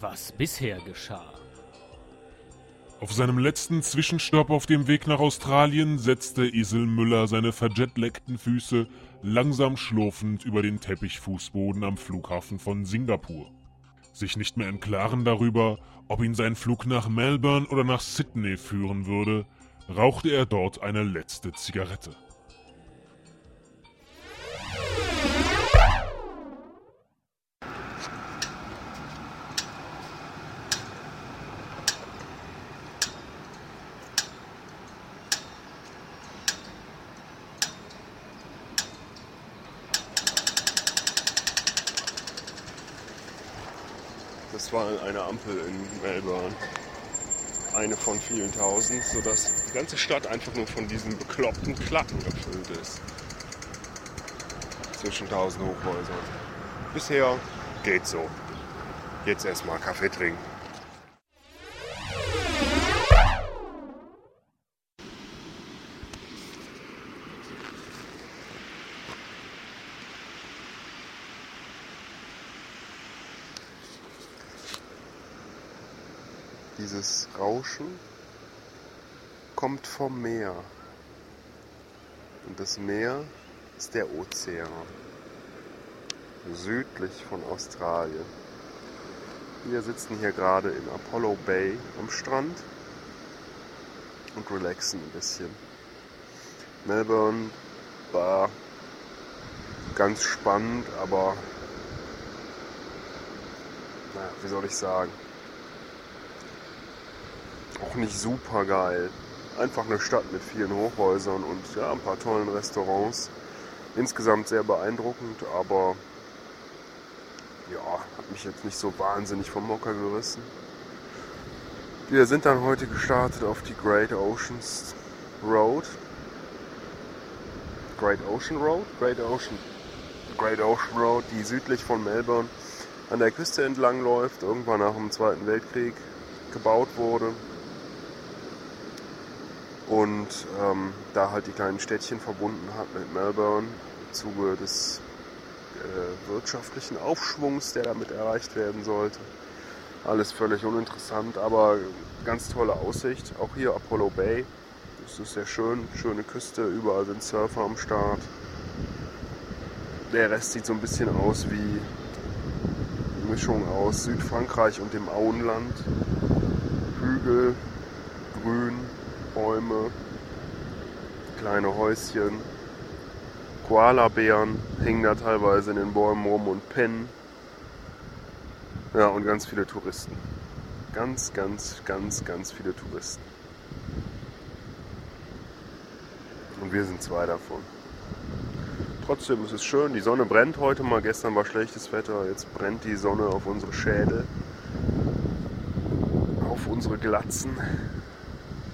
was bisher geschah. Auf seinem letzten Zwischenstopp auf dem Weg nach Australien setzte Isel Müller seine verjetleckten Füße langsam schlurfend über den Teppichfußboden am Flughafen von Singapur. Sich nicht mehr im Klaren darüber, ob ihn sein Flug nach Melbourne oder nach Sydney führen würde, rauchte er dort eine letzte Zigarette. Das war eine Ampel in Melbourne. Eine von vielen tausend, sodass die ganze Stadt einfach nur von diesen bekloppten Klappen gefüllt ist. Zwischen tausend Hochhäusern. Bisher geht so. Jetzt erstmal Kaffee trinken. Dieses Rauschen kommt vom Meer. Und das Meer ist der Ozean. Südlich von Australien. Wir sitzen hier gerade in Apollo Bay am Strand und relaxen ein bisschen. Melbourne war ganz spannend, aber naja, wie soll ich sagen? Auch nicht super geil. Einfach eine Stadt mit vielen Hochhäusern und ja, ein paar tollen Restaurants. Insgesamt sehr beeindruckend, aber ja, hat mich jetzt nicht so wahnsinnig vom Mocker gerissen. Wir sind dann heute gestartet auf die Great Oceans Road. Great Ocean Road? Great Ocean. Great Ocean Road, die südlich von Melbourne an der Küste entlang läuft, irgendwann nach dem Zweiten Weltkrieg gebaut wurde und ähm, da halt die kleinen Städtchen verbunden hat mit Melbourne im Zuge des äh, wirtschaftlichen Aufschwungs, der damit erreicht werden sollte. Alles völlig uninteressant, aber ganz tolle Aussicht. Auch hier Apollo Bay. Das ist sehr schön, schöne Küste, überall sind Surfer am Start. Der Rest sieht so ein bisschen aus wie eine Mischung aus Südfrankreich und dem Auenland. Hügel, grün, Bäume, kleine Häuschen. Koalabären hängen da teilweise in den Bäumen rum und pennen. Ja, und ganz viele Touristen. Ganz, ganz, ganz, ganz viele Touristen. Und wir sind zwei davon. Trotzdem ist es schön, die Sonne brennt heute mal. Gestern war schlechtes Wetter, jetzt brennt die Sonne auf unsere Schädel, auf unsere Glatzen.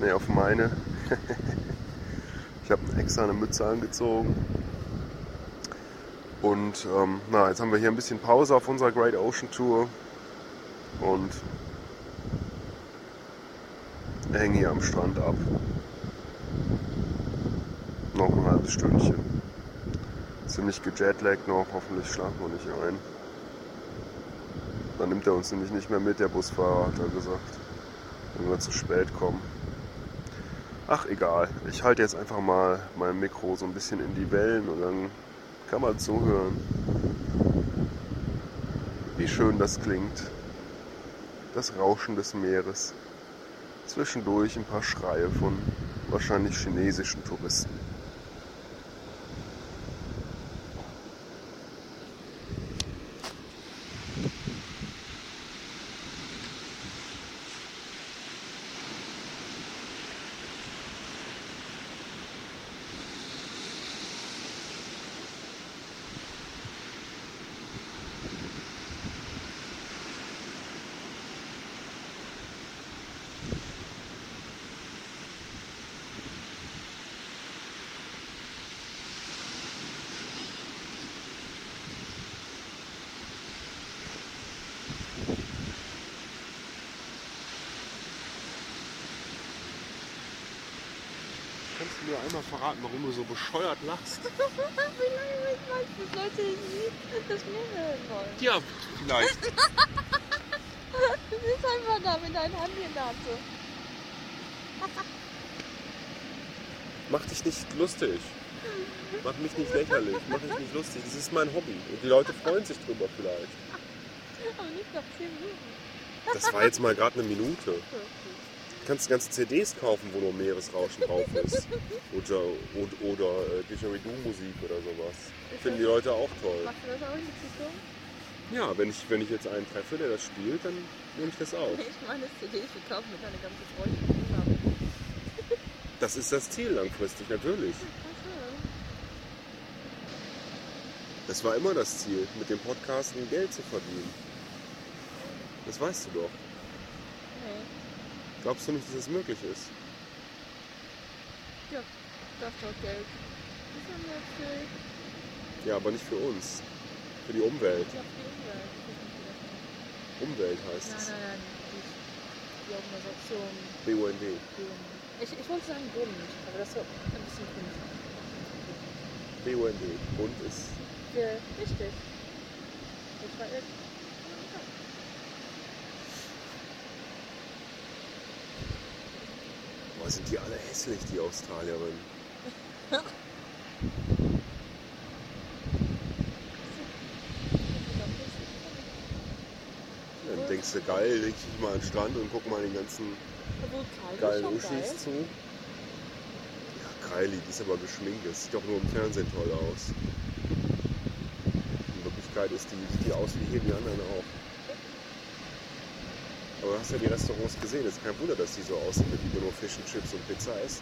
Ne, auf meine. ich habe extra eine Mütze angezogen. Und ähm, na, jetzt haben wir hier ein bisschen Pause auf unserer Great Ocean Tour. Und hängen hier am Strand ab. Noch ein halbes Stündchen. Ziemlich gejetlaggt noch, hoffentlich schlafen wir nicht ein. Dann nimmt er uns nämlich nicht mehr mit, der Busfahrer hat er gesagt, wenn wir zu spät kommen. Ach egal, ich halte jetzt einfach mal mein Mikro so ein bisschen in die Wellen und dann kann man zuhören, wie schön das klingt. Das Rauschen des Meeres. Zwischendurch ein paar Schreie von wahrscheinlich chinesischen Touristen. Du mir einmal verraten, warum du so bescheuert lachst? Vielleicht weiß dass Leute nicht das Meer hören wollen. Ja, vielleicht. Du bist einfach da mit deinen Hand in der Nase. Mach dich nicht lustig. Mach mich nicht lächerlich. Mach dich nicht lustig. Das ist mein Hobby. Und die Leute freuen sich drüber vielleicht. Aber nicht nach 10 Minuten. Das war jetzt mal gerade eine Minute. Du kannst ganze CDs kaufen, wo nur Meeresrauschen drauf ist. Oder, oder, oder äh, Didgeridoo-Musik oder sowas. Finden die Leute auch toll. Machst du das auch in die Zukunft? Ja, wenn ich, wenn ich jetzt einen treffe, der das spielt, dann nehme ich das auf. Ich meine CDs gekauft mit einer ganzen Freundin. Das ist das Ziel langfristig, natürlich. Das war immer das Ziel, mit dem Podcasten Geld zu verdienen. Das weißt du doch. Nee, Glaubst du nicht, dass es möglich ist? ja, das doch Geld. Das ja natürlich. Ja, aber nicht für uns. Für die Umwelt. Ja, für die Umwelt. Das. Umwelt heißt Nein, es. nein, nein. Die, die Organisation. BUND. Ich, ich wollte sagen Bund, aber das war ein bisschen künstlich. BUND. Bund ist. Ja, richtig. Ich war Boah, sind die alle hässlich, die Australierinnen. Dann denkst du, geil, leg ich mich mal an den Strand und guck mal den ganzen geilen Uschis geil. zu. Ja, Kylie, die ist aber geschminkt. Das sieht doch nur im Fernsehen toll aus. In Wirklichkeit ist die, sieht die aus wie hier die anderen auch. Aber du hast ja die Restaurants gesehen. Es ist kein Wunder, dass die so aussehen, wenn die nur Fish and Chips und Pizza essen.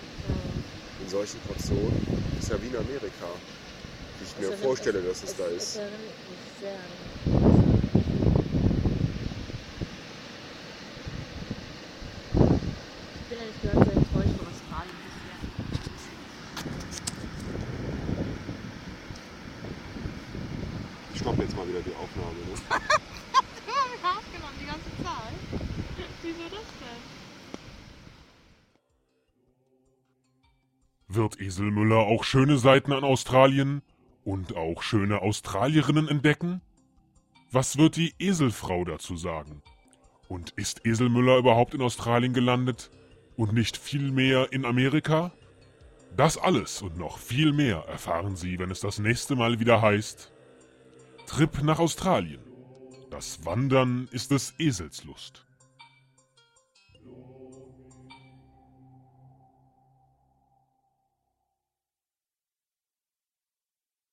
In solchen Portionen ist ja wie in Amerika. Wie ich mir erinnert- vorstelle, dass es, da Es ist. mich sehr an. Ich stoppe jetzt mal wieder die Aufnahme. Ne? Aufgenommen die ganze Zeit. Wieso das denn? Wird Esel Müller auch schöne Seiten an Australien und auch schöne Australierinnen entdecken? Was wird die Eselfrau dazu sagen? Und ist Esel Müller überhaupt in Australien gelandet und nicht viel mehr in Amerika? Das alles und noch viel mehr erfahren Sie, wenn es das nächste Mal wieder heißt Trip nach Australien. Das Wandern ist des Esels Lust.